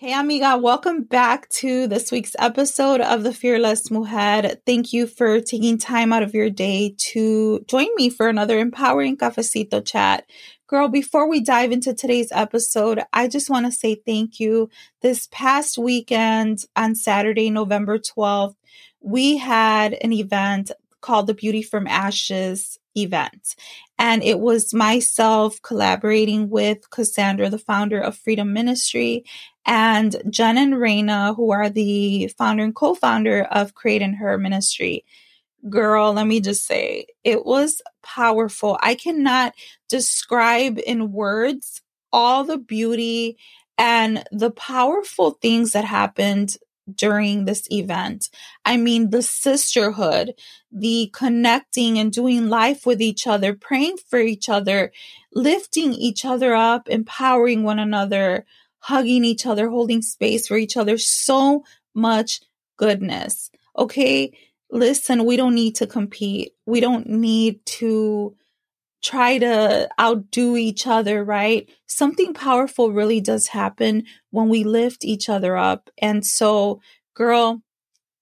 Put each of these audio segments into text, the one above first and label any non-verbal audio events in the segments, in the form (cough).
Hey, amiga, welcome back to this week's episode of The Fearless Mujer. Thank you for taking time out of your day to join me for another empowering cafecito chat. Girl, before we dive into today's episode, I just want to say thank you. This past weekend on Saturday, November 12th, we had an event called the Beauty from Ashes event. And it was myself collaborating with Cassandra, the founder of Freedom Ministry, and Jen and Raina, who are the founder and co-founder of Create in Her Ministry. Girl, let me just say, it was powerful. I cannot describe in words all the beauty and the powerful things that happened during this event. I mean, the sisterhood, the connecting and doing life with each other, praying for each other, lifting each other up, empowering one another, hugging each other, holding space for each other. So much goodness. Okay. Listen, we don't need to compete. We don't need to try to outdo each other, right? Something powerful really does happen when we lift each other up. And so, girl,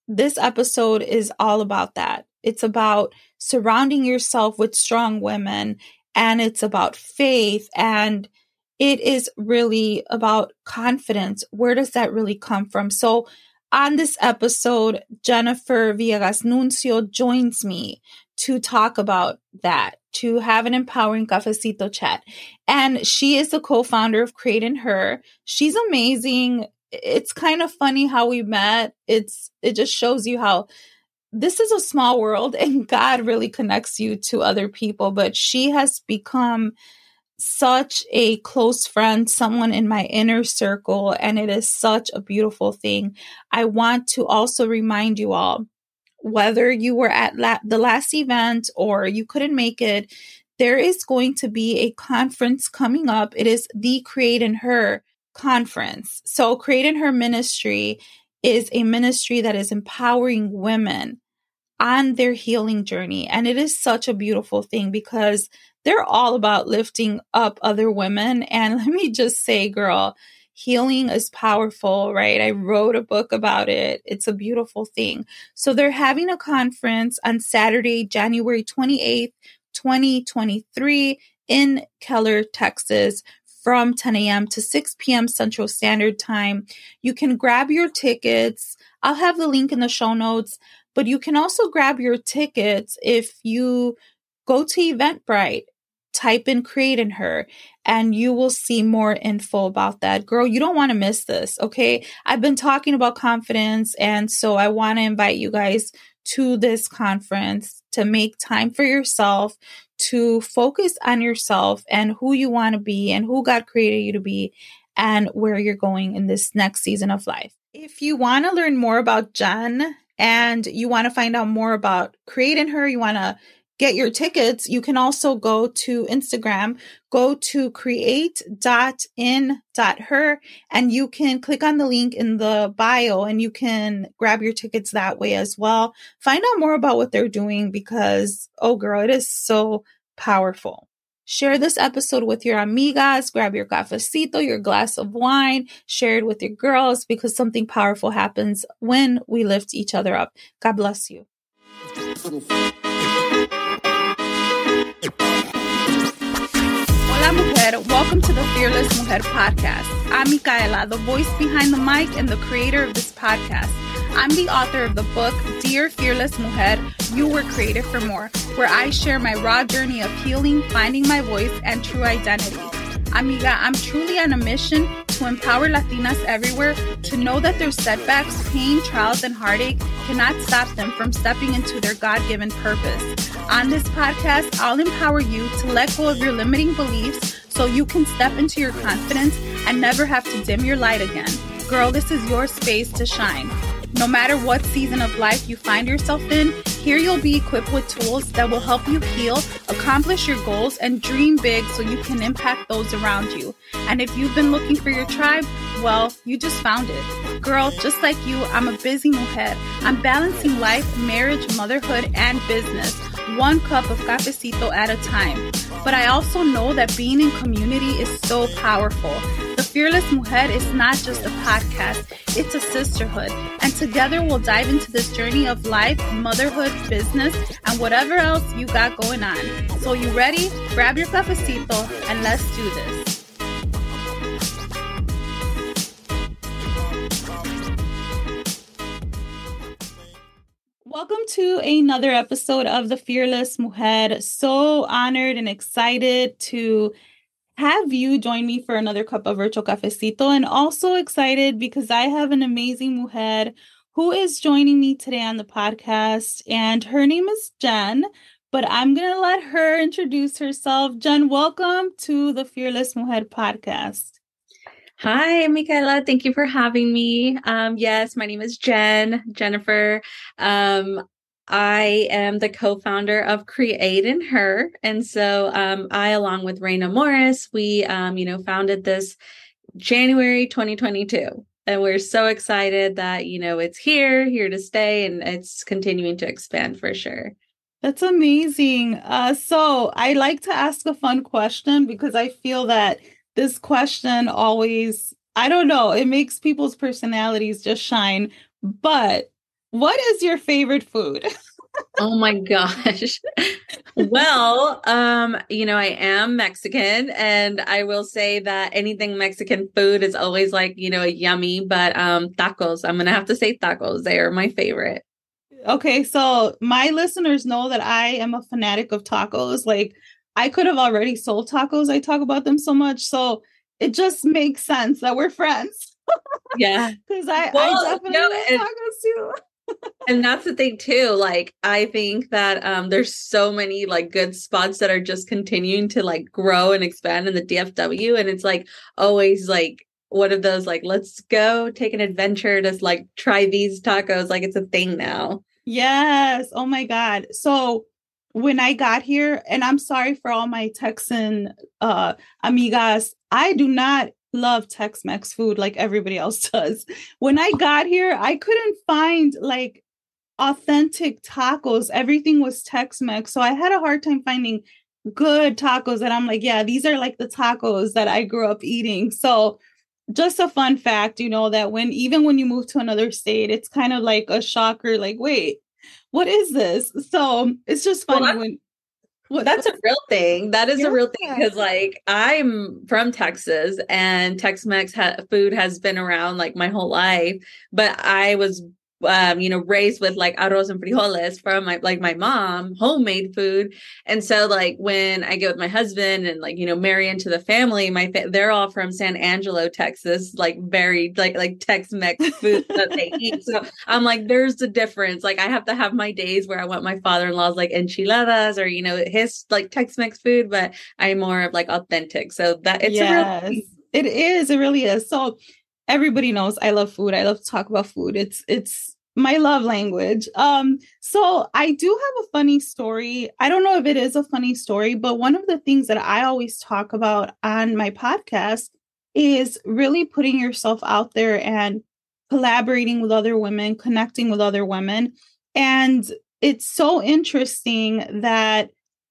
this episode is all about that. It's about surrounding yourself with strong women and it's about faith and it is really about confidence. Where does that really come from? So, on this episode, Jennifer Villegas Nuncio joins me to talk about that, to have an empowering cafecito chat. And she is the co founder of Create in Her. She's amazing. It's kind of funny how we met. It's, it just shows you how this is a small world and (laughs) God really connects you to other people, but she has become such a close friend, someone in my inner circle, and it is such a beautiful thing. I want to also remind you all whether you were at la- the last event or you couldn't make it, there is going to be a conference coming up. It is the Create in Her conference. So, Create in Her ministry is a ministry that is empowering women on their healing journey. And it is such a beautiful thing because they're all about lifting up other women. And (laughs) let me just say, girl, healing is powerful, right? I wrote a book about it. It's a beautiful thing. So they're having a conference on Saturday, January 28th, 2023 in Keller, Texas from 10 a.m. to 6 p.m. Central Standard Time. You can grab your tickets. I'll have the link in the show notes, but you can also grab your tickets if you go to Eventbrite, type in create in her, and you will see more info about that. Girl, you don't want to miss this, okay? I've been talking about confidence, and so I want to invite you guys to this conference to make time for yourself, to focus on yourself and who you want to be and who God created you to be and where you're going in this next season of life. If you want to learn more about Jen and you want to find out more about Create in Her, you want to get your tickets, you can also go to Instagram, go to create.in.her, and you can click on the link in the bio and you can grab your tickets that way as well. Find out more about what they're doing because, oh girl, it is so powerful. Share this episode with your amigas, grab your cafecito, your glass of wine, share it with your girls because something powerful happens when we lift each other up. God bless you. Hola, mujer. Welcome to the Fearless Mujer podcast. I'm Micaela, the voice behind the mic and the creator of this podcast. I'm the author of the book, Dear Fearless Mujer, You Were Created for More, where I share my raw journey of healing, finding my voice, and true identity. Amiga, I'm truly on a mission to empower Latinas everywhere to know that their setbacks, pain, trials, and heartache cannot stop them from stepping into their God given purpose. On this podcast, I'll empower you to let go of your limiting beliefs so you can step into your confidence and never have to dim your light again. Girl, this is your space to shine. No matter what season of life you find yourself in, here you'll be equipped with tools that will help you heal, accomplish your goals, and dream big so you can impact those around you. And if you've been looking for your tribe, well, you just found it. Girl, just like you, I'm a busy mujer. I'm balancing life, marriage, motherhood, and business, one cup of cafecito at a time. But I also know that being in community is so powerful. The Fearless Mujer is not just a podcast, it's a sisterhood. And together we'll dive into this journey of life, motherhood, business, and whatever else you got going on. So, you ready? Grab your cafecito and let's do this. Welcome to another episode of the Fearless Mujer. So honored and excited to have you join me for another cup of virtual cafecito, and also excited because I have an amazing mujer who is joining me today on the podcast, and her name is Jen. But I'm gonna let her introduce herself. Jen, welcome to the Fearless Mujer podcast. Hi, Michaela. Thank you for having me. Um, yes, my name is Jen, Jennifer. Um, I am the co-founder of Create in Her. And so um, I, along with Raina Morris, we, um, you know, founded this January 2022. And we're so excited that, you know, it's here, here to stay, and it's continuing to expand for sure. That's amazing. Uh, so I like to ask a fun question because I feel that this question always, I don't know, it makes people's personalities just shine. But what is your favorite food? (laughs) oh my gosh. well, um, you know, I am Mexican and I will say that anything Mexican food is always like, you know, yummy, but um tacos, I'm going to have to say tacos. They are my favorite. Okay, so my listeners know that I am a fanatic of tacos. Like I could have already sold tacos. I talk about them so much. So it just makes sense that we're friends. yeah. (laughs) Because I, well, I definitely you know, and, tacos too. and that's the thing too. Like I think that um there's so many like good spots that are just continuing to like grow and expand in the DFW. And it's like always like one of those like let's go take an adventure to like try these tacos like it's a thing now yes oh my god so when I got here, and I'm sorry for all my Texan uh, amigas, I do not love Tex Mex food like everybody else (laughs) does. When I got here, I couldn't find like authentic tacos. Everything was Tex Mex. So I had a hard time finding good tacos that I'm like, yeah, these are like the tacos that I grew up eating. So just a fun fact, you know, that when even when you move to another state, it's kind of like a shocker, like, wait, what is this? So it's just funny well, when well, that's a (laughs) real thing. That is yeah. a real thing because, like, I'm from Texas and Tex Mex ha- food has been around like my whole life. But I was um, you know, raised with like arroz and frijoles from my like my mom, homemade food. And so like when I get with my husband and like, you know, marry into the family, my fa- they're all from San Angelo, Texas, like very like like Tex-Mex food that they eat. So I'm like, there's the difference. Like I have to have my days where I want my father-in-law's like enchiladas or, you know, his like Tex-Mex food, but I'm more of like authentic. So that it's yes, it is. It really is. So everybody knows I love food. I love to talk about food. It's it's my love language. Um so I do have a funny story. I don't know if it is a funny story, but one of the things that I always talk about on my podcast is really putting yourself out there and collaborating with other women, connecting with other women. And it's so interesting that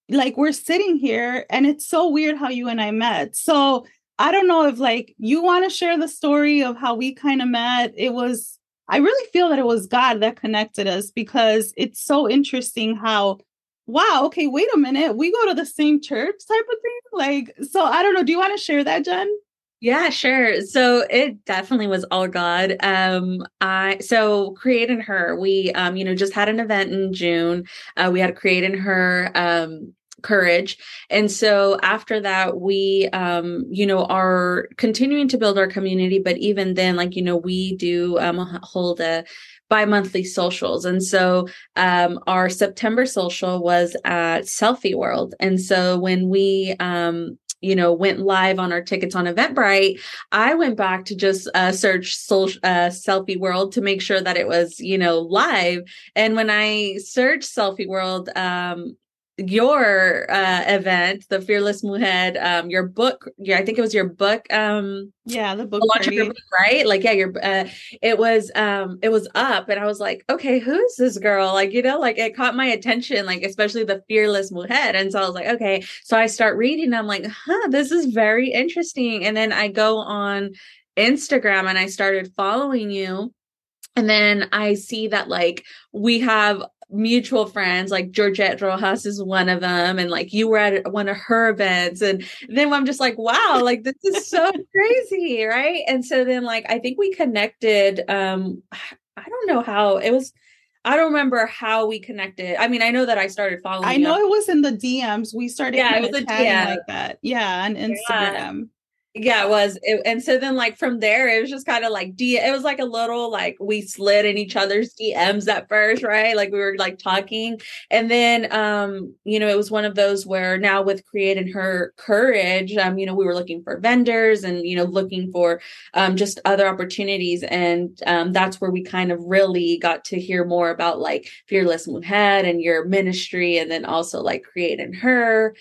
like we're sitting here and it's so weird how you and I met. So I don't know if like you want to share the story of how we kind of met. It was I really feel that it was God that connected us because it's so interesting how wow, okay, wait a minute, we go to the same church type of thing. Like, so I don't know. Do you want to share that, Jen? Yeah, sure. So it definitely was all God. Um, I so Create in Her. We um, you know, just had an event in June. Uh, we had Create in Her um courage. And so after that we um you know are continuing to build our community but even then like you know we do um hold a bi-monthly socials. And so um our september social was at selfie world. And so when we um you know, went live on our tickets on Eventbrite, I went back to just uh, search social, uh, Selfie World to make sure that it was, you know, live. And when I searched Selfie World, um, your uh, event, the Fearless Mujer, um, your book, yeah, I think it was your book. Um, yeah, the book, launch of your book, right? Like, yeah, your, uh, it was, um, it was up, and I was like, okay, who's this girl? Like, you know, like it caught my attention, like especially the Fearless Mujer, and so I was like, okay, so I start reading. I'm like, huh, this is very interesting, and then I go on Instagram and I started following you. And then I see that like we have mutual friends like Georgette Rojas is one of them and like you were at one of her events and then I'm just like wow like this is so (laughs) crazy right and so then like I think we connected um I don't know how it was I don't remember how we connected. I mean, I know that I started following. I know it was in the DMs. We started. Yeah, it was a DM like that. Yeah, on Instagram. Yeah yeah it was. It, and so then like from there it was just kind of like d it was like a little like we slid in each other's dms at first right? Like we were like talking. And then um you know it was one of those where now with Create in Her courage um you know we were looking for vendors and you know looking for um just other opportunities. And um that's where we kind of really got to hear more about like fearless mujer and your ministry and then also like Create in Her.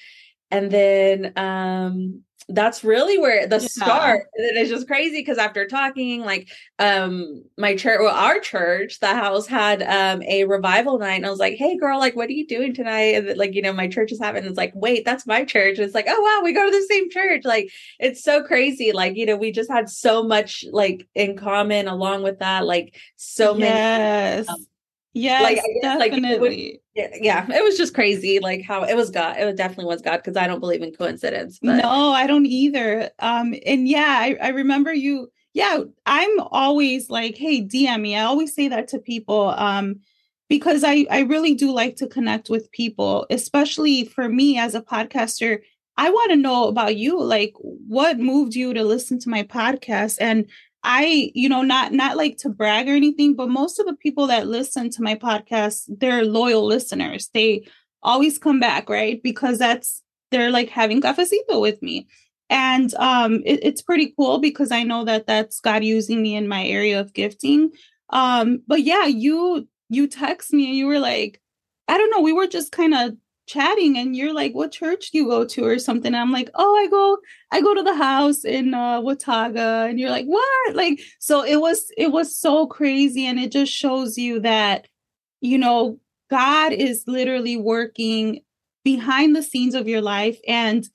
And then um that's really where the yeah. start it's just crazy because after talking like um my church well our church the house had um a revival night and i was like hey girl like what are you doing tonight and like you know my church is having it's like wait that's my church and it's like oh wow we go to the same church like it's so crazy like you know we just had so much like in common along with that like so many yes um, Yes, like, definitely. Like, it yeah, it was just crazy, like how it was God. It definitely was God because I don't believe in coincidence. But. No, I don't either. Um, and yeah, I, I remember you. Yeah, I'm always like, hey, DM me. I always say that to people. Um, because I I really do like to connect with people, especially for me as a podcaster. I want to know about you. Like, what moved you to listen to my podcast? And I, you know, not not like to brag or anything, but most of the people that listen to my podcast, they're loyal listeners. They always come back, right? Because that's they're like having cafecito with me. And um it, it's pretty cool because I know that that's God using me in my area of gifting. Um but yeah, you you text me and you were like I don't know, we were just kind of chatting and you're like what church do you go to? or something. I'm like oh i go i go to the house in uh watauga. And you're like what? Like so it was it was so crazy and it just shows you that you know god is literally working behind the scenes of your life. And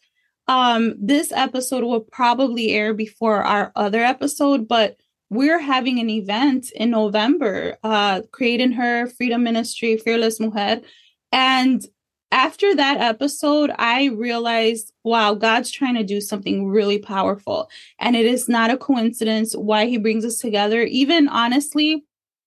um this episode will probably air before our other episode but we're having an event in november uh Create in Her freedom ministry fearless mujer. And after that episode, I realized, wow, God's trying to do something really powerful. And it is not a coincidence why he brings us together. Even honestly,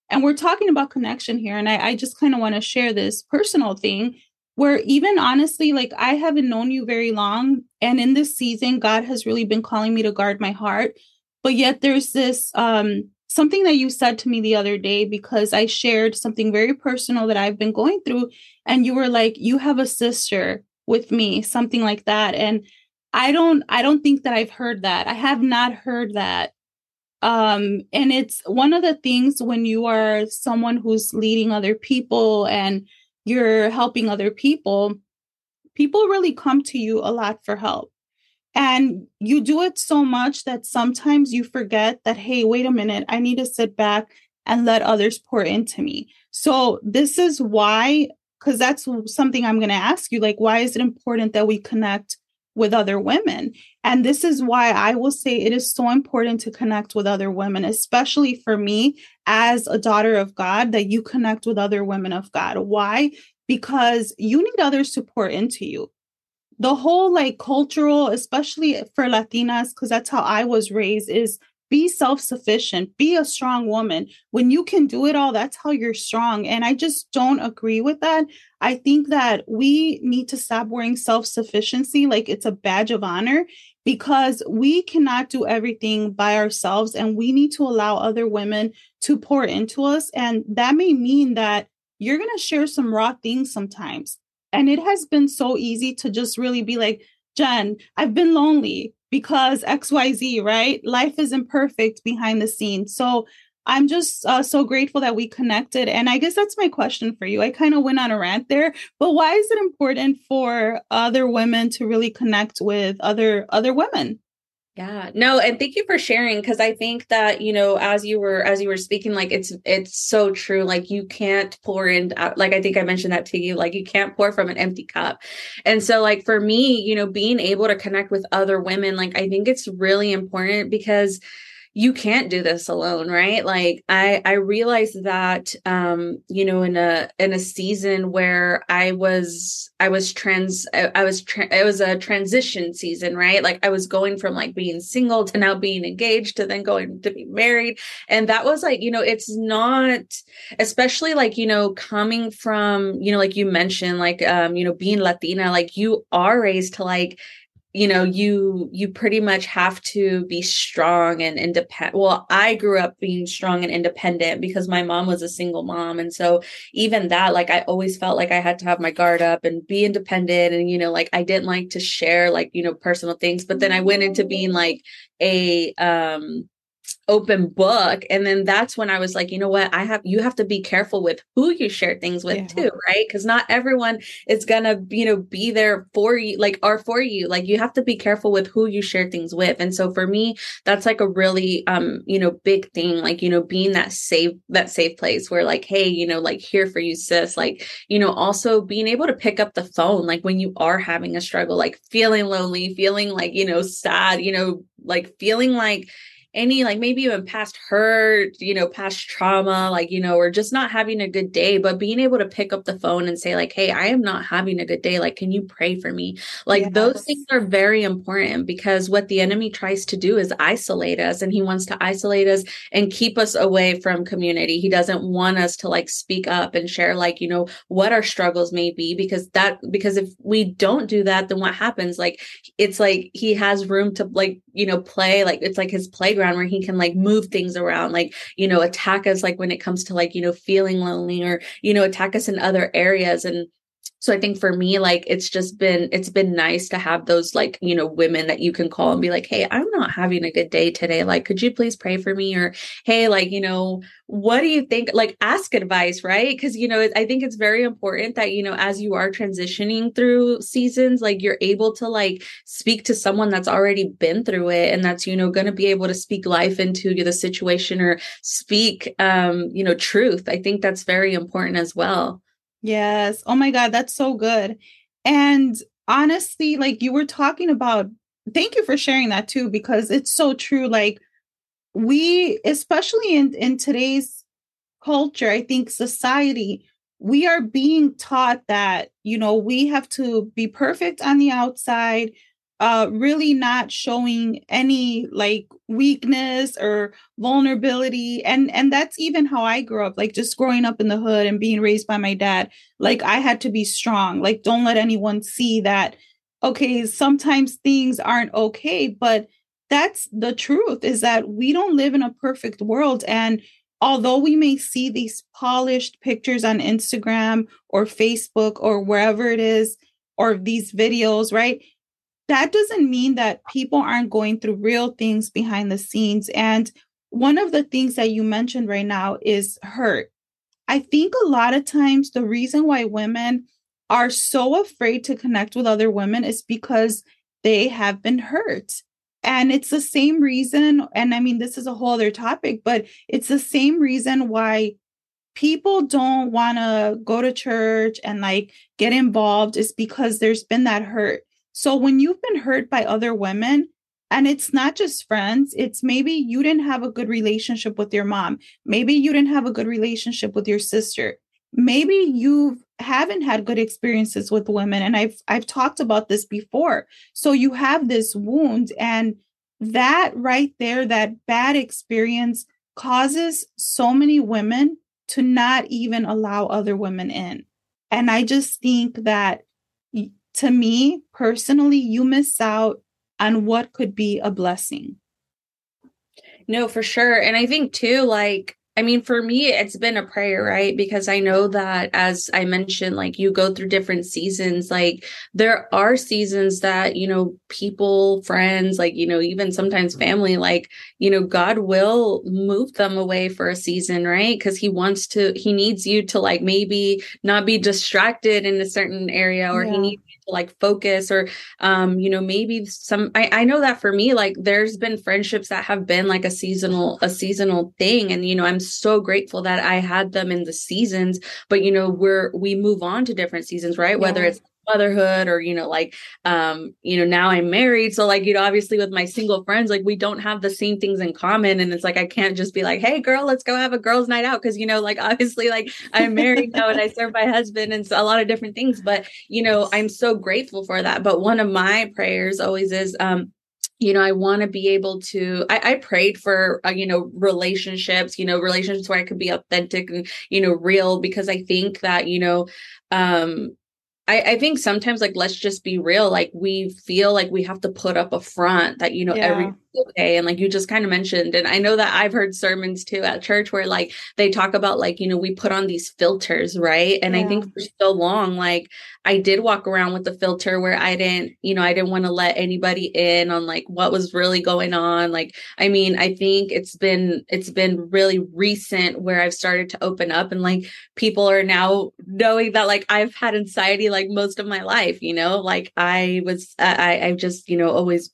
and we're talking about connection here. And I, I just kind of want to share this personal thing where even honestly, like I haven't known you very long. And in this season, God has really been calling me to guard my heart. But yet there's this um something that you said to me the other day because I shared something very personal that I've been going through. And you were like, you have a sister with me, something like that. And I don't, I don't think that I've heard that. I have not heard that. Um, and it's one of the things when you are someone who's leading other people and you're helping other people, people really come to you a lot for help. And you do it so much that sometimes you forget that, hey, wait a minute, I need to sit back and let others pour into me. So, this is why, because that's something I'm going to ask you like, why is it important that we connect with other women? And this is why I will say it is so important to connect with other women, especially for me as a daughter of God, that you connect with other women of God. Why? Because you need others to pour into you the whole like cultural, especially for Latinas, because that's how I was raised, is be self sufficient, be a strong woman. When you can do it all, that's how you're strong. And I just don't agree with that. I think that we need to stop wearing self sufficiency like it's a badge of honor because we cannot do everything by ourselves and we need to allow other women to pour into us. And that may mean that you're going to share some raw things sometimes and it has been so easy to just really be like, Jen, I've been lonely because XYZ, right? Life isn't perfect behind the scenes. So I'm just uh, so grateful that we connected. And I guess that's my question for you. I kind of went on a rant there, but why is it important for other women to really connect with other other women? Yeah. No, and thank you for sharing because I think that, you know, as you were as you were speaking like it's it's so true like you can't pour in uh, like I think I mentioned that to you like you can't pour from an empty cup. And so like for me, you know, being able to connect with other women like I think it's really important because you can't do this alone right? Like i i realized that um you know in a in a season where i was i was trans i, I was tra- it was a transition season right? Like i was going from like being single to now being engaged to then going to be married. And that was like you know it's not especially like you know coming from you know like you mentioned like um you know being latina like you are raised to like you know you you pretty much have to be strong and independent well i grew up being strong and independent because my mom was a single mom. And so even that like i always felt like i had to have my guard up and be independent and you know like i didn't like to share like you know personal things. But then i went into being like a um open book and then that's when i was like you know what? I have you have to be careful with who you share things with yeah. too right? Because not everyone is gonna you know be there for you like are for you. Like you have to be careful with who you share things with. And so for me that's like a really um you know big thing like you know being that safe that safe place where like hey you know like here for you sis. Like you know also being able to pick up the phone like when you are having a struggle like feeling lonely feeling like you know sad you know like feeling like any like maybe even past hurt, you know, past trauma, like, you know, or just not having a good day, but being able to pick up the phone and say, like, hey, I am not having a good day. Like, can you pray for me? Like, yes. those things are very important because what the enemy tries to do is isolate us and he wants to isolate us and keep us away from community. He doesn't want us to like speak up and share, like, you know, what our struggles may be because that, because if we don't do that, then what happens? Like, it's like he has room to like, you know, play, like, it's like his playground where he can like move things around, like, you know, attack us, like when it comes to like, you know, feeling lonely or, you know, attack us in other areas. And so i think for me like it's just been it's been nice to have those like you know women that you can call and be like hey i'm not having a good day today. Like could you please pray for me? Or hey like you know what do you think? Like ask advice right? Because you know i think it's very important that you know as you are transitioning through seasons like you're able to like speak to someone that's already been through it and that's you know going to be able to speak life into the situation or speak um you know truth. I think that's very important as well Yes. Oh my God, that's so good. And honestly, like you were talking about, thank you for sharing that too, because it's so true. Like we, especially in, in today's culture, I think society, we are being taught that, you know, we have to be perfect on the outside uh really not showing any like weakness or vulnerability and and that's even how I grew up like just growing up in the hood and being raised by my dad like I had to be strong like don't let anyone see that okay sometimes things aren't okay but that's the truth is that we don't live in a perfect world and although we may see these polished pictures on Instagram or Facebook or wherever it is or these videos right that doesn't mean that people aren't going through real things behind the scenes. And one of the things that you mentioned right now is hurt. I think a lot of times the reason why women are so afraid to connect with other women is because they have been hurt. And it's the same reason, and I mean, this is a whole other topic, but it's the same reason why people don't want to go to church and like get involved is because there's been that hurt. So when you've been hurt by other women, and it's not just friends, it's maybe you didn't have a good relationship with your mom. Maybe you didn't have a good relationship with your sister. Maybe you haven't had good experiences with women and I've I've talked about this before. So you have this wound and that right there that bad experience causes so many women to not even allow other women in. And I just think that to me personally, you miss out on what could be a blessing. No, for sure. And I think too, like, I mean, for me, it's been a prayer, right? Because I know that as I mentioned, like you go through different seasons, like there are seasons that, you know, people, friends, like, you know, even sometimes family, like, you know, God will move them away for a season, right? Because He wants to, He needs you to like maybe not be distracted in a certain area or yeah. He needs to like focus or um you know maybe some I, I know that for me like there's been friendships that have been like a seasonal a seasonal thing and you know i'm so grateful that i had them in the seasons but you know we're we move on to different seasons right yeah. whether it's motherhood or you know like um you know now i'm married so like you know obviously with my single friends like we don't have the same things in common and it's like i can't just be like hey girl let's go have a girls night out because you know like obviously like i'm married now and i serve my husband and so a lot of different things but you know i'm so grateful for that but one of my prayers always is um you know, I want to be able to. I, I prayed for, uh, you know, relationships, you know, relationships where I could be authentic and, you know, real because I think that, you know, um, I, I think sometimes like let's just be real like we feel like we have to put up a front that you know yeah. every okay and like you just kind of mentioned and i know that i've heard sermons too at church where like they talk about like you know we put on these filters right and yeah. i think for so long like i did walk around with the filter where i didn't you know i didn't want to let anybody in on like what was really going on like i mean i think it's been it's been really recent where i've started to open up and like people are now knowing that like i've had anxiety like most of my life you know like i was i i just you know always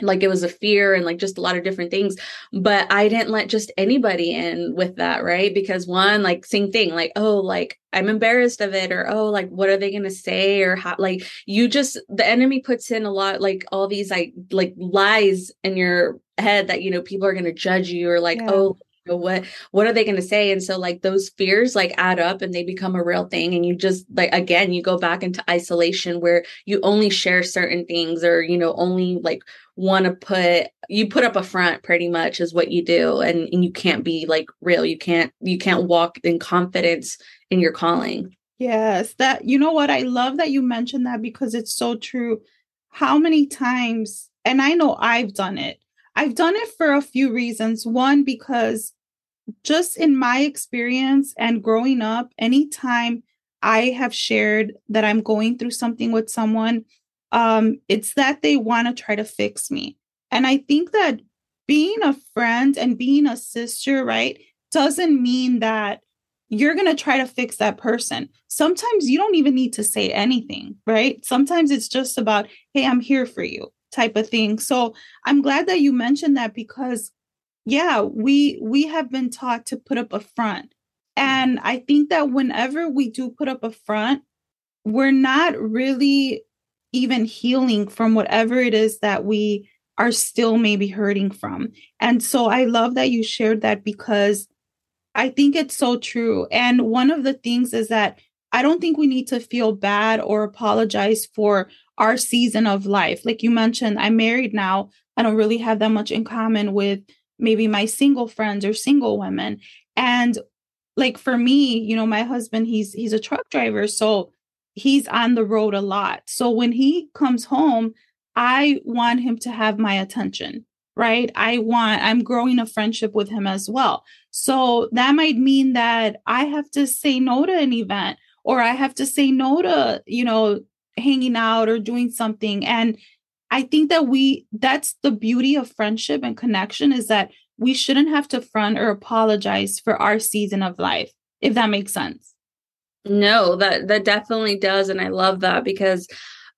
like it was a fear and like just a lot of different things but i didn't let just anybody in with that right because one like same thing like oh like i'm embarrassed of it or oh like what are they going to say or how like you just the enemy puts in a lot like all these like like lies in your head that you know people are going to judge you or like yeah. oh what what are they going to say? And so like those fears like add up and they become a real thing and you just like again you go back into isolation where you only share certain things or you know only like want to put you put up a front pretty much is what you do and, and you can't be like real. You can't you can't walk in confidence in your calling. Yes that you know what? I love that you mentioned that because it's so true. How many times and i know i've done it i've done it for a few reasons one because just in my experience and growing up anytime i have shared that i'm going through something with someone um, it's that they want to try to fix me. And I think that being a friend and being a sister, right, doesn't mean that you're going to try to fix that person. Sometimes you don't even need to say anything, right? Sometimes it's just about, hey, I'm here for you type of thing. So I'm glad that you mentioned that because yeah, we we have been taught to put up a front. And I think that whenever we do put up a front, we're not really even healing from whatever it is that we are still maybe hurting from. And so I love that you shared that because I think it's so true. And one of the things is that I don't think we need to feel bad or apologize for our season of life. Like you mentioned, I'm married now. I don't really have that much in common with maybe my single friends or single women. And like for me, you know, my husband, he's he's a truck driver. So he's on the road a lot. So when he comes home, I want him to have my attention, right? I want, I'm growing a friendship with him as well. So that might mean that I have to say no to an event or I have to say no to, you know, hanging out or doing something. And I think that we, that's the beauty of friendship and connection is that we shouldn't have to front or apologize for our season of life, if that makes sense. No, that that definitely does and I love that because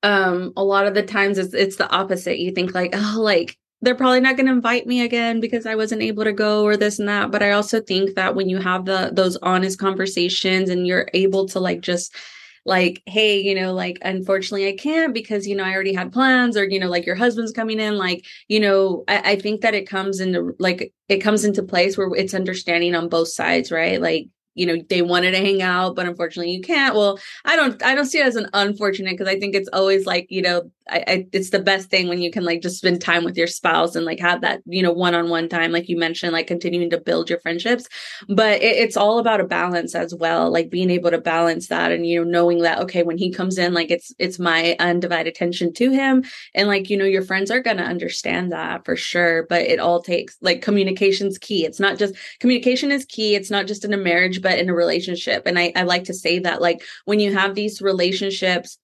um a lot of the times it's it's the opposite. You think like, oh, like they're probably not going to invite me again because I wasn't able to go or this and that, but I also think that when you have the those honest conversations and you're able to like just like hey you know like unfortunately i can't because you know i already had plans or you know like your husband's coming in like you know I, I, think that it comes into like it comes into place where it's understanding on both sides right? Like you know they wanted to hang out but unfortunately you can't. Well i don't i don't see it as an unfortunate because i think it's always like you know I, I, it's the best thing when you can like just spend time with your spouse and like have that you know one-on-one time like you mentioned like continuing to build your friendships. But it, it's all about a balance as well like being able to balance that and you know knowing that okay when he comes in like it's it's my undivided attention to him. And like you know your friends are going to understand that for sure but it all takes like communication's key. It's not just communication is key. It's not just in a marriage but in a relationship. And I, I like to say that like when you have these relationships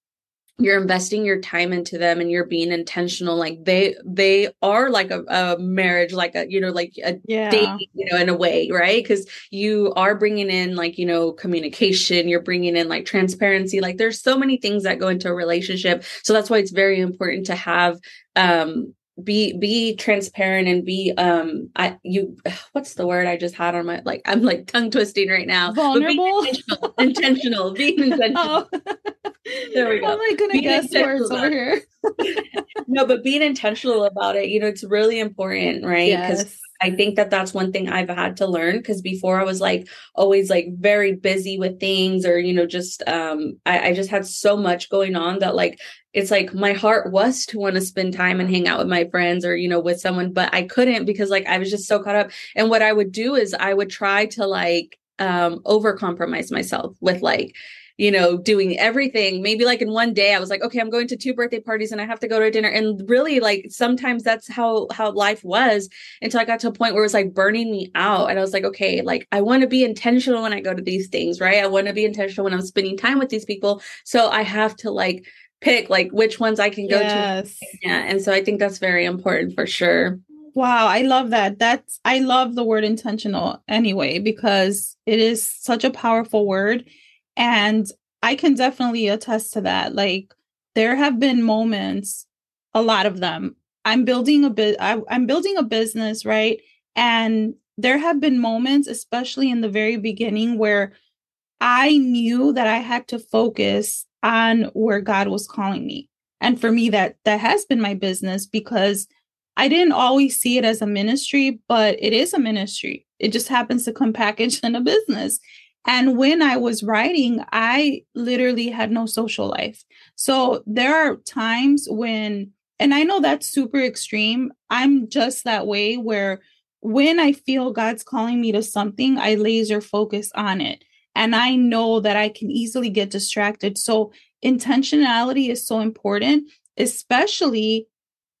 you're investing your time into them and you're being intentional. Like they they are like a, a marriage like a you know like a yeah. date you know in a way right? Because you are bringing in like you know communication you're bringing in like transparency. Like there's so many things that go into a relationship. So that's why it's very important to have um be be transparent and be um i you (sighs) what's the word i just had on my like i'm like tongue twisting right now. Vulnerable? intentional, intentional being (laughs) intentional. Oh. there we go. I'm like gonna being guess words over here? (laughs) No but being intentional about it you know it's really important right? Because yes. I think that that's one thing I've had to learn because before I was like always like very busy with things or, you know, just, um, I, I just had so much going on that like it's like my heart was to want to spend time and hang out with my friends or you know with someone but i couldn't because like i was just so caught up. And what i would do is i would try to like um over compromise myself with like you know doing everything. Maybe like in one day i was like okay i'm going to two birthday parties and i have to go to dinner. And really like sometimes that's how how life was until i got to a point where it was like burning me out. And i was like okay like i want to be intentional when i go to these things right? I want to be intentional when i'm spending time with these people. So i have to like pick like which ones I can go yes. to. Yeah. And so I think that's very important for sure. Wow, I love that. That's I love the word intentional anyway because it is such a powerful word and I can definitely attest to that. Like there have been moments a lot of them. I'm building a bit I'm building a business, right? And there have been moments especially in the very beginning where I knew that I had to focus on where God was calling me. And for me, that that has been my business because I didn't always see it as a ministry, but it is a ministry. It just happens to come packaged (laughs) in a business. And when I was writing, I literally had no social life. So there are times when, and I know that's super extreme. I'm just that way where when I feel God's calling me to something, I laser focus on it and I know that I can easily get distracted. So, intentionality is so important, especially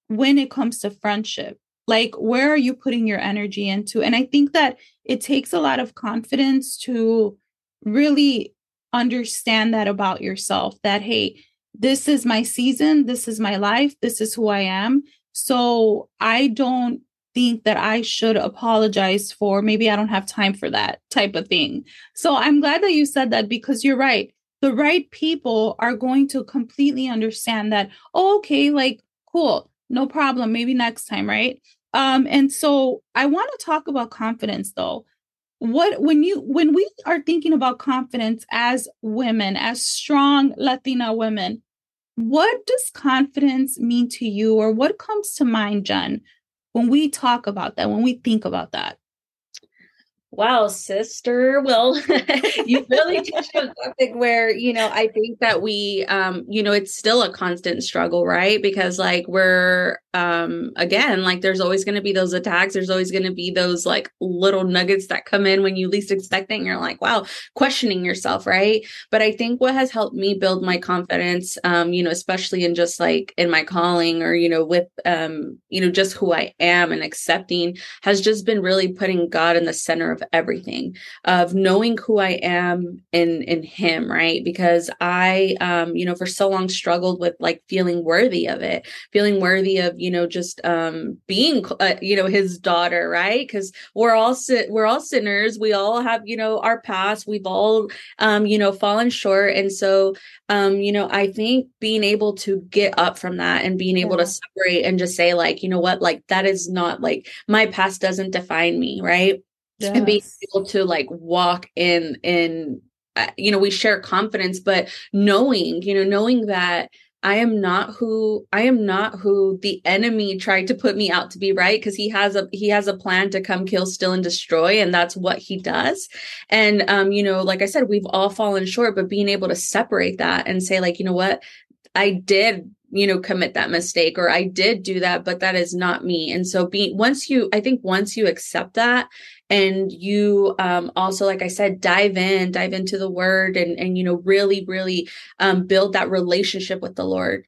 when it comes to friendship. Like, where are you putting your energy into? And I think that it takes a lot of confidence to really understand that about yourself that, hey, this is my season, this is my life, this is who I am. So I don't think that I should apologize for. Maybe I don't have time for that type of thing. So I'm glad that you said that because you're right. The right people are going to completely understand that, oh, okay, like, cool, no problem. Maybe next time, right? Um, and so I want to talk about confidence though. What when you when we are thinking about confidence as women, as strong Latina women, what does confidence mean to you, or what comes to mind, Jen, when we talk about that, when we think about that? Wow, sister. Well, (laughs) you really touched (laughs) on something where, you know, I think that we, um, you know, it's still a constant struggle, right? Because like we're, um, again, like there's always going to be those attacks. There's always going to be those like little nuggets that come in when you least expect it. And you're like, wow, questioning yourself, right? But I think what has helped me build my confidence, um, you know, especially in just like in my calling or, you know, with, um, you know, just who I am and accepting has just been really putting God in the center of everything of knowing who I am in in him, right? Because I um you know for so long struggled with like feeling worthy of it, feeling worthy of, you know, just um being uh, you know his daughter, right? Cuz we're all si- we're all sinners. We all have, you know, our past. We've all um you know fallen short and so um you know, I think being able to get up from that and being able yeah. to separate and just say like, you know what, like that is not like my past doesn't define me, right? Yes. and being able to like walk in in uh, you know we share confidence but knowing you know knowing that I am not who I am not who the enemy tried to put me out to be, right? Because he has a he has a plan to come kill, steal, and destroy, and that's what he does. And um, you know, like I said, we've all fallen short, but being able to separate that and say, like, you know what, I did you know commit that mistake or i did do that but that is not me. And so being once you i think once you accept that and you um, also like i said dive in dive into the word and and you know really really um, build that relationship with the lord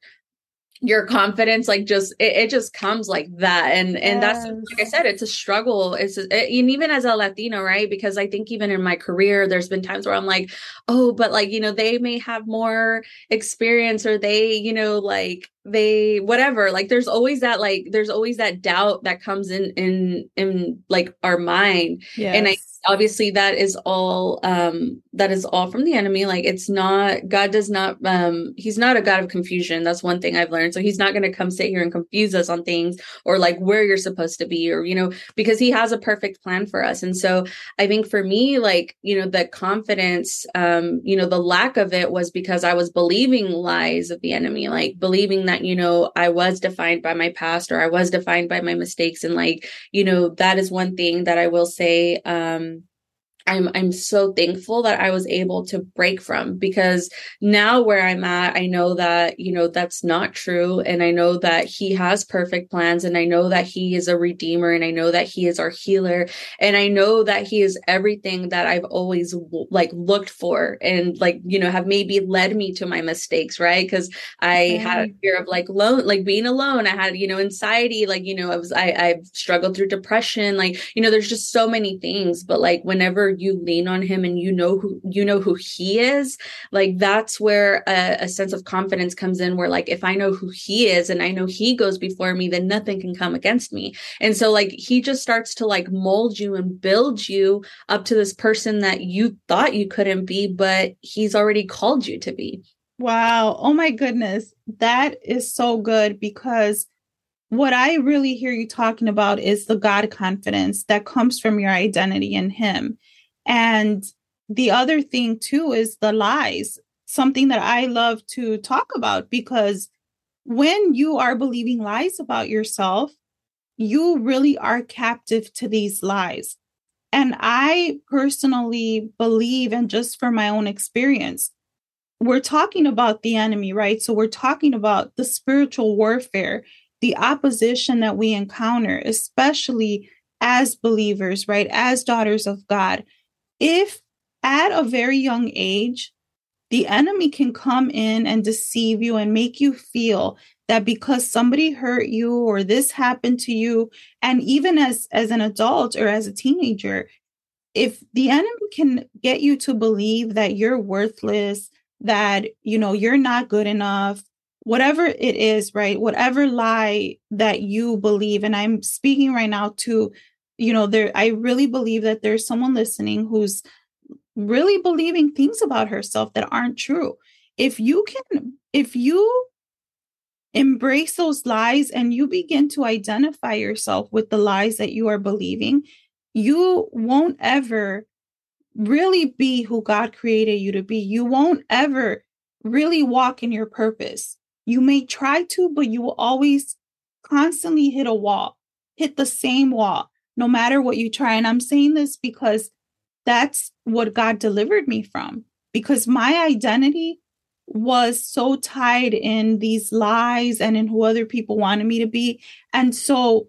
your confidence like just it, it, just comes like that. And and that's like i said it's a struggle. It's a, it, and even as a latino right? Because i think even in my career there's been times where i'm like oh but like you know they may have more experience or they you know like they whatever like there's always that like there's always that doubt that comes in in in like our mind. Yes. and i obviously that is all um that is all from the enemy. Like it's not god does not um he's not a god of confusion. That's one thing i've learned. So he's not going to come sit here and confuse us on things or like where you're supposed to be or you know because he has a perfect plan for us. And so i think for me like you know the confidence um you know the lack of it was because i was believing lies of the enemy like believing that you know i was defined by my past or i was defined by my mistakes. And like you know that is one thing that i will say um I'm I'm so thankful that I was able to break from because now where I'm at I know that you know that's not true. And I know that he has perfect plans and I know that he is a redeemer and I know that he is our healer. And I know that he is everything that I've always like looked for and like you know have maybe led me to my mistakes right? Cuz I had a fear of like lone like being alone. I had you know anxiety like you know I was I I've struggled through depression like you know there's just so many things. But like whenever you lean on him and you know who you know who he is like that's where a, a, sense of confidence comes in where like if i know who he is and i know he goes before me then nothing can come against me. And so like he just starts to like mold you and build you up to this person that you thought you couldn't be but he's already called you to be. Wow. Oh my goodness. That is so good because what I really hear you talking about is the God confidence that comes from your identity in Him. And the other thing too is the lies, something that I love to talk about because when you are believing lies about yourself, you really are captive to these lies. And I personally believe, and just from my own experience, we're talking about the enemy, right? So we're talking about the spiritual warfare, the opposition that we encounter, especially as believers, right? As daughters of God if at a very young age, the enemy can come in and deceive you and make you feel that because somebody hurt you or this happened to you and even as as an adult or as a teenager if the enemy can get you to believe that you're worthless that you know you're not good enough whatever it is right? Whatever lie that you believe and i'm speaking right now to you know there i really believe that there's someone listening who's really believing things about herself that aren't true. If you can if you embrace those lies and you begin to identify yourself with the lies that you are believing you won't ever really be who god created you to be. You won't ever really walk in your purpose. You may try to but you will always constantly hit a wall hit the same wall no matter what you try. And I'm saying this because that's what God delivered me from, because my identity was so tied in these lies and in who other people wanted me to be. And so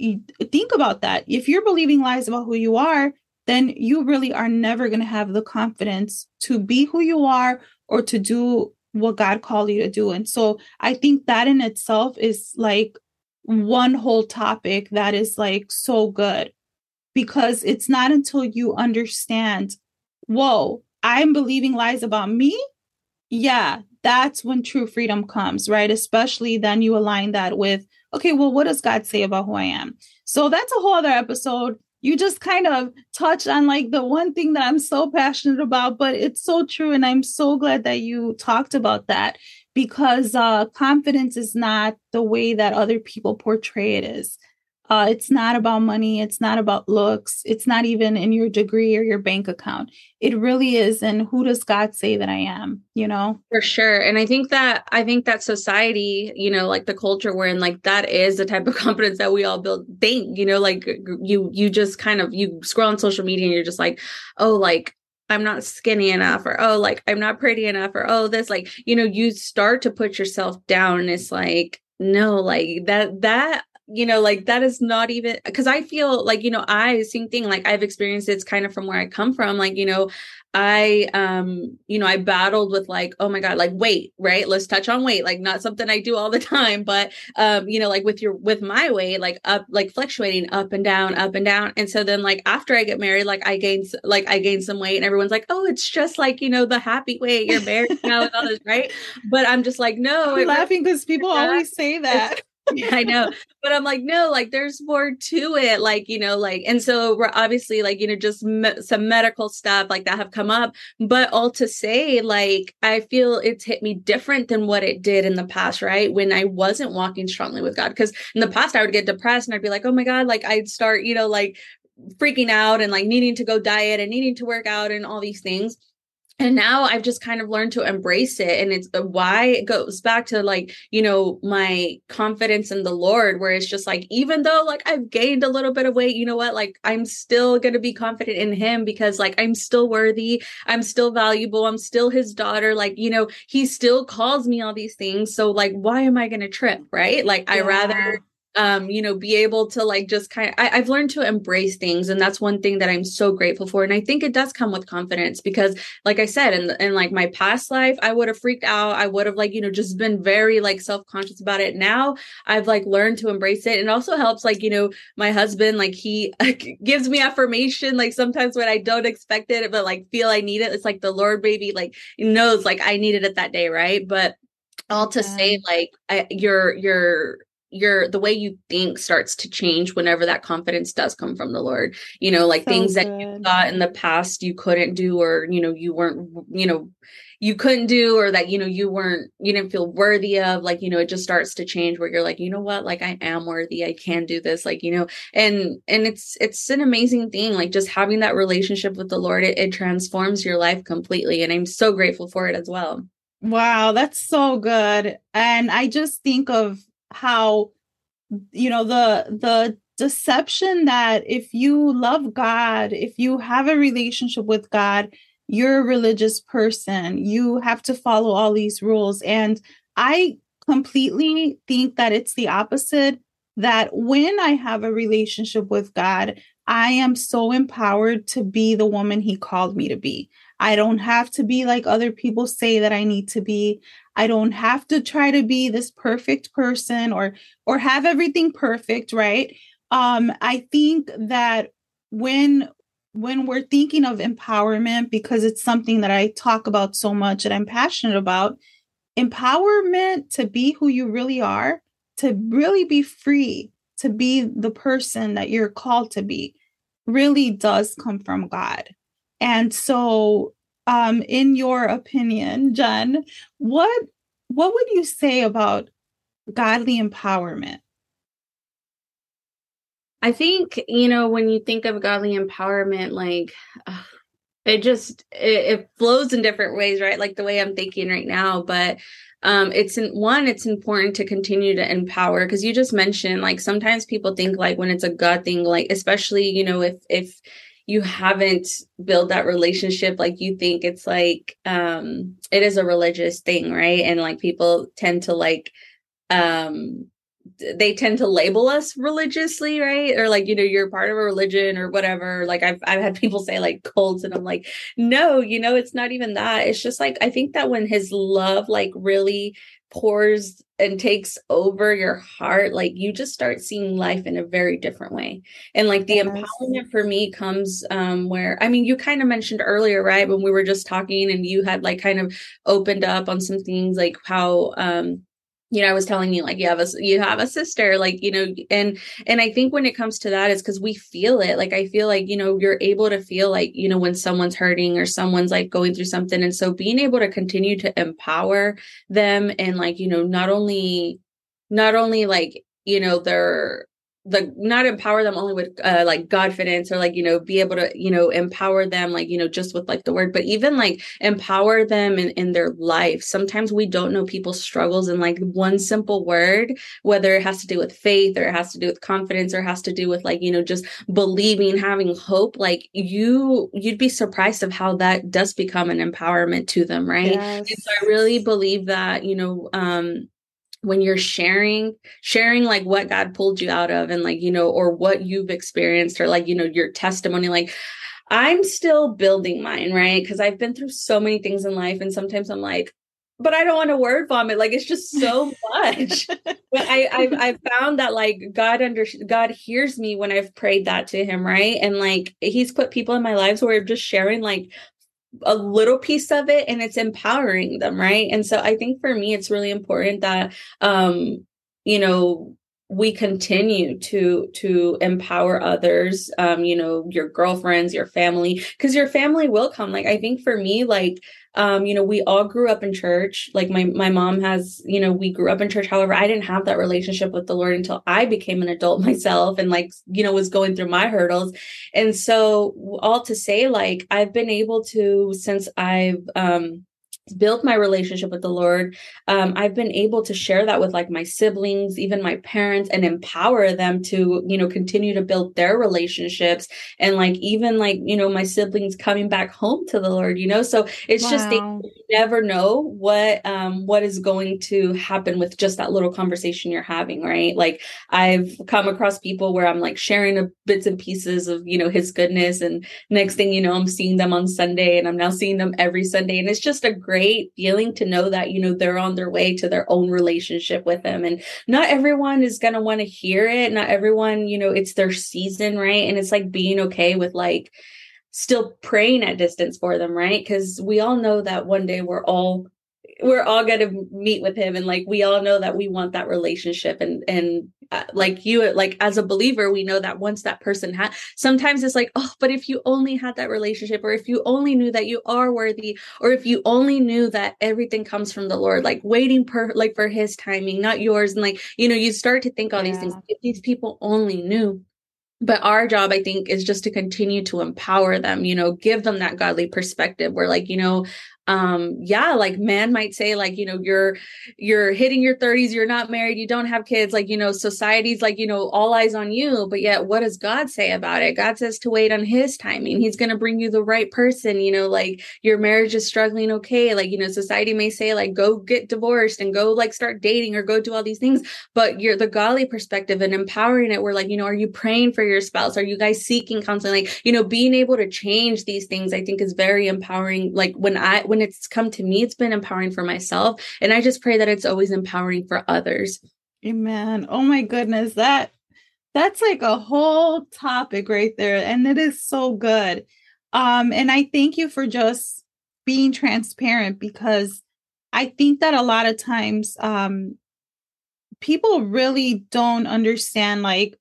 think about that. If you're believing lies about who you are, then you really are never going to have the confidence to be who you are or to do what God called you to do. And so I think that in itself is like one whole topic that is like so good because it's not until you understand, whoa, I'm believing lies about me. Yeah, that's when true freedom comes, right? Especially then you align that with, okay, well, what does God say about who I am? So that's a whole other episode. You just kind of touched on like the one thing that I'm so passionate about, but it's so true. And I'm so glad that you talked about that because uh, confidence is not the way that other people portray it is. Uh, it's not about money. It's not about looks. It's not even in your degree or your bank account. It really is. And who does God say that I am? You know, for sure. And I think that I think that society, you know, like the culture we're in, like that is the type of (laughs) confidence that we all build. Think, you know, like you you just kind of you scroll on social media and you're just like, oh, like I'm not skinny enough, or oh, like I'm not pretty enough, or oh, this, like, you know, you start to put yourself down. And it's like, no, like that, that you know like that is not even because i feel like you know i same thing like i've experienced it's kind of from where i come from like you know i um you know i battled with like oh my god like weight right? Let's touch on weight like not something i do all the (laughs) time but um you know like with your with my weight like up like fluctuating up and down up and down and so then like after i get married like i gain like i gain some weight and everyone's like oh it's just like you know the happy weight you're married now and all this right? But i'm just like no i'm laughing because people (laughs) always say that (laughs) I know. But I'm like, no, like there's more to it. Like, you know, like, and so we're obviously like, you know, just me- some medical stuff like that have come up. But all to say, like, I feel it's hit me different than what it did in the past, right? When I wasn't walking strongly with God. Cause in the past, I would get depressed and I'd be like, oh my God, like I'd start, you know, like freaking out and like needing to go diet and needing to work out and all these things and now i've just kind of learned to embrace it. And it's why it goes back to like you know my confidence in the lord where it's just like even though like i've gained a little bit of weight you know what? Like i'm still going to be confident in him because like i'm still worthy. I'm still valuable. I'm still his daughter. Like you know he still calls me all these things. So like why am i going to trip right? Like yeah. i rather um, you know, be able to like just kind of, I, have learned to embrace things. And that's one thing that I'm so grateful for. And I think it does come with confidence because, like I said, in, in like my past life, I would have freaked out. I would have like, you know, just been very like self conscious about it. Now I've like learned to embrace it. And it also helps, like, you know, my husband, like, he (laughs) gives me affirmation, like sometimes when I don't expect it, but like feel I need it. It's like the Lord baby, like, knows like I needed it that day. Right. But all to yeah. say like I, you're you're your the way you think starts to change whenever that confidence does come from the lord. You know like so things good. that you thought in the past you couldn't do or you know you weren't you know you couldn't do or that you know you weren't you didn't feel worthy of like you know it just starts to change where you're like you know what? Like i am worthy. I can do this. Like you know and and it's it's an amazing thing like just having that relationship with the lord it, it transforms your life completely and i'm so grateful for it as well. Wow that's so good. And i just think of how you know the the deception that if you love God, if you have a relationship with God, you're a religious person. You have to follow all these rules and I completely think that it's the opposite that when I have a relationship with God, I am so empowered to be the woman he called me to be. I don't have to be like other people say that I need to be. I don't have to try to be this perfect person or or have everything perfect, right? Um I think that when when we're thinking of empowerment because it's something that I talk about so much and I'm passionate about, empowerment to be who you really are, to really be free, to be the person that you're called to be really does come from God. And so, um, in your opinion, Jen, what what would you say about godly empowerment? I think you know when you think of godly empowerment, like uh, it just it, it flows in different ways, right? Like the way I'm thinking right now, but um it's in one it's important to continue to empower because you just mentioned like sometimes people think like when it's a god thing like especially you know if if you haven't built that relationship like you think it's like um it is a religious thing right? And like people tend to like um they tend to label us religiously right? Or like you know you're part of a religion or whatever. Like i've i've had people say like cults and i'm like no you know it's not even that. It's just like i think that when his love like really pours and takes over your heart, like you just start seeing life in a very different way. And like the yes. empowerment for me comes um where I mean you kind of mentioned earlier, right? When we were just talking and you had like kind of opened up on some things like how um you know, I was telling you like you have a you have a sister, like you know, and and I think when it comes to that, is because we feel it. Like I feel like you know you're able to feel like you know when someone's hurting or someone's like going through something, and so being able to continue to empower them and like you know not only not only like you know their the not empower them only with uh, like godfidence or like you know be able to you know empower them like you know just with like the word but even like empower them in, in their life sometimes we don't know people's struggles in like one simple word whether it has to do with faith or it has to do with confidence or has to do with like you know just believing having hope like you you'd be surprised of how that does become an empowerment to them right yes. so i really believe that you know um when you're sharing sharing like what god pulled you out of and like you know or what you've experienced or like you know your testimony like i'm still building mine right because i've been through so many things in life and sometimes i'm like but I don't want to word vomit. Like it's just so much. (laughs) but I, I've, I've found that like God under God hears me when I've prayed that to Him, right? And like He's put people in my lives where I'm just sharing like a little piece of it and it's empowering them right? And so i think for me it's really important that um you know we continue to to empower others um you know your girlfriends your family because your family will come. Like i think for me like um you know we all grew up in church. Like my my mom has you know we grew up in church. However i didn't have that relationship with the lord until i became an adult (laughs) myself and like you know was going through my hurdles. And so all to say like i've been able to since i've um built my relationship with the lord um, i've been able to share that with like my siblings even my parents and empower them to you know continue to build their relationships and like even like you know my siblings coming back home to the lord you know? So it's wow. just you never know what um what is going to happen with just that little conversation you're having right? Like i've come across people where i'm like sharing a bits and pieces of you know his goodness and next thing you know i'm seeing them on sunday and i'm now seeing them every sunday and it's just a great great feeling to know that, you know, they're on their way to their own relationship with him. And not everyone is going to want to hear it. Not everyone, you know, it's their season, right? And it's like being okay with like, still praying at distance for them, right? Because we all know that one day we're all we're all going to meet with him and like we all know that we want that relationship and and uh, like you like as a believer we know that once that person had sometimes it's like oh but if you only had that relationship or if you only knew that you are worthy or if you only knew that everything comes from the lord like waiting per like for his timing not yours and like you know you start to think all yeah. these things if these people only knew but our job i think is just to continue to empower them you know give them that godly perspective where like you know um yeah like man might say like you know you're you're hitting your 30s you're not married you don't have kids like you know society's like you know all eyes on you but yet what does god say about it? God says to wait on his timing. He's going to bring you the right person you know like your marriage is struggling okay? Like you know society may say like go get divorced and go like start dating or go do all these things but you're the godly perspective and empowering it we're like you know are you praying for your spouse? Are you guys seeking counseling? Like you know being able to change these things i think is very empowering like when i when when it's come to me, it's been empowering for myself. And I just pray that it's always empowering for others. Amen. Oh my goodness. That that's like a whole topic right there. And it is so good. Um, and I thank you for just being transparent because I think that a lot of times um people really don't understand like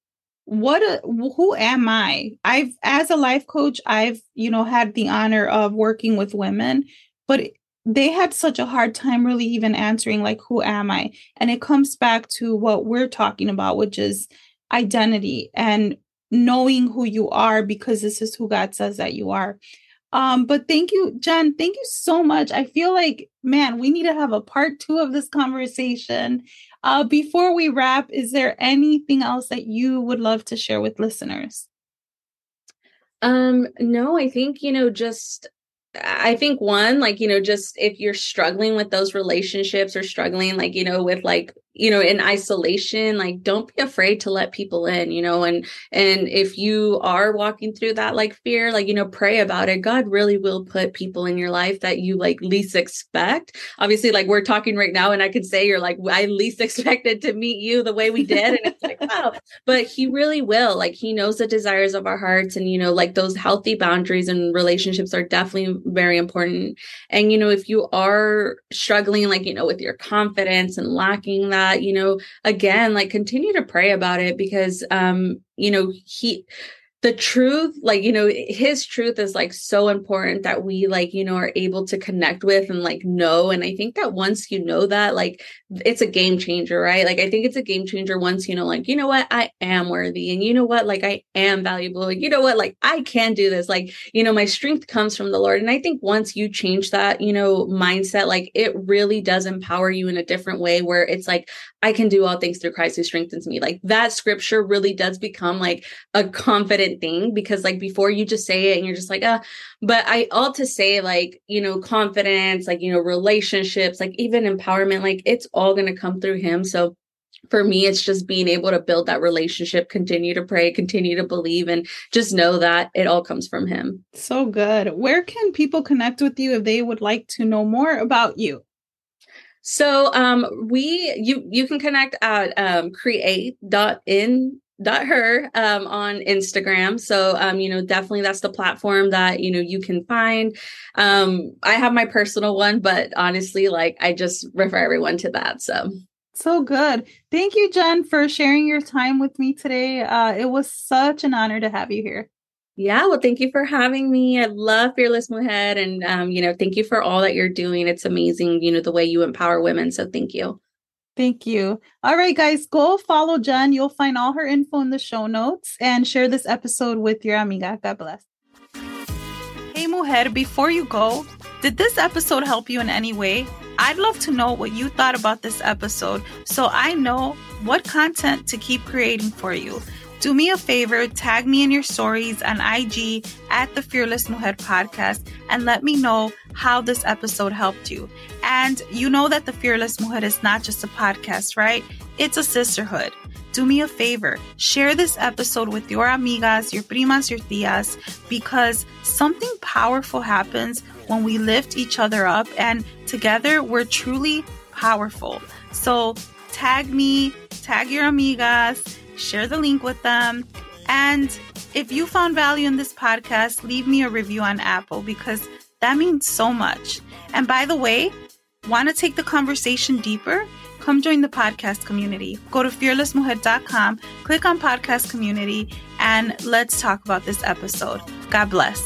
what a, who am i i've as a life coach i've you know had the honor of working with women but they had such a hard time really even answering like who am i? And it comes back to what we're talking about which is identity and knowing who you are because this is who god says that you are. Um but thank you jen thank you so much. I feel like man we need to have a part two of this conversation. Uh before we wrap is there anything else that you would love to share with listeners? Um no i think you know just I think one, like, you know, just if you're struggling with those relationships or struggling, like, you know, with like you know in isolation like don't be afraid to let people in you know and and if you are walking through that like fear like you know pray about it. God really will put people in your life that you like least expect. Obviously like we're talking right now and i can say you're like i least (laughs) expected to meet you the way we did and it's like wow. But he really will like he knows the desires of our hearts and you know like those healthy boundaries and relationships are definitely very important. And you know if you are struggling like you know with your confidence and lacking that that you know again like continue to pray about it because um you know he the truth like you know his truth is like so important that we like you know are able to connect with and like know and i think that once you know that like it's a game changer right? Like i think it's a game changer once you know like you know what? I am worthy and you know what? Like i am valuable like you know what? Like i can do this. Like you know my strength comes from the lord and i think once you change that you know mindset like it really does empower you in a different way where it's like i can do all things through christ who strengthens me. Like that scripture really does become like a confident thing because like before you just say it and you're just like uh but i all to say like you know confidence like you know relationships like even empowerment like it's all going to come through him. So for me it's just being able to build that relationship continue to pray continue to believe and just know that it all comes from him. So good. Where can people connect with you if they would like to know more about you? So um we you you can connect at um create.in dot her um, on Instagram. So um, you know, definitely that's the platform that you know you can find. Um, I have my personal one, but honestly, like I just refer everyone to that. So so good. Thank you, Jen, for sharing your time with me today. Uh, it was such an honor to have you here. Yeah, well, thank you for having me. I love Fearless Mujer, and um, you know, thank you for all that you're doing. It's amazing, you know, the way you empower women. So thank you. Thank you. All right, guys, go follow Jen. You'll find all her info in the show notes and share this episode with your amiga. God bless. Hey, Mujer, before you go, did this episode help you in any way? I'd love to know what you thought about this episode so I know what content to keep creating for you. Do me a favor, tag me in your stories on IG at the Fearless Mujer podcast and let me know how this episode helped you. And you know that the Fearless Mujer is not just a podcast, right? It's a sisterhood. Do me a favor, share this episode with your amigas, your primas, your tias, because something powerful happens when we lift each other up, and together we're truly powerful. So tag me, tag your amigas share the link with them. And if you found value in this podcast, leave me a review on Apple because that means so much. And by the way, want to take the conversation deeper? Come join the podcast community. Go to fearlessmujer.com, click on podcast community, and let's talk about this episode. God bless.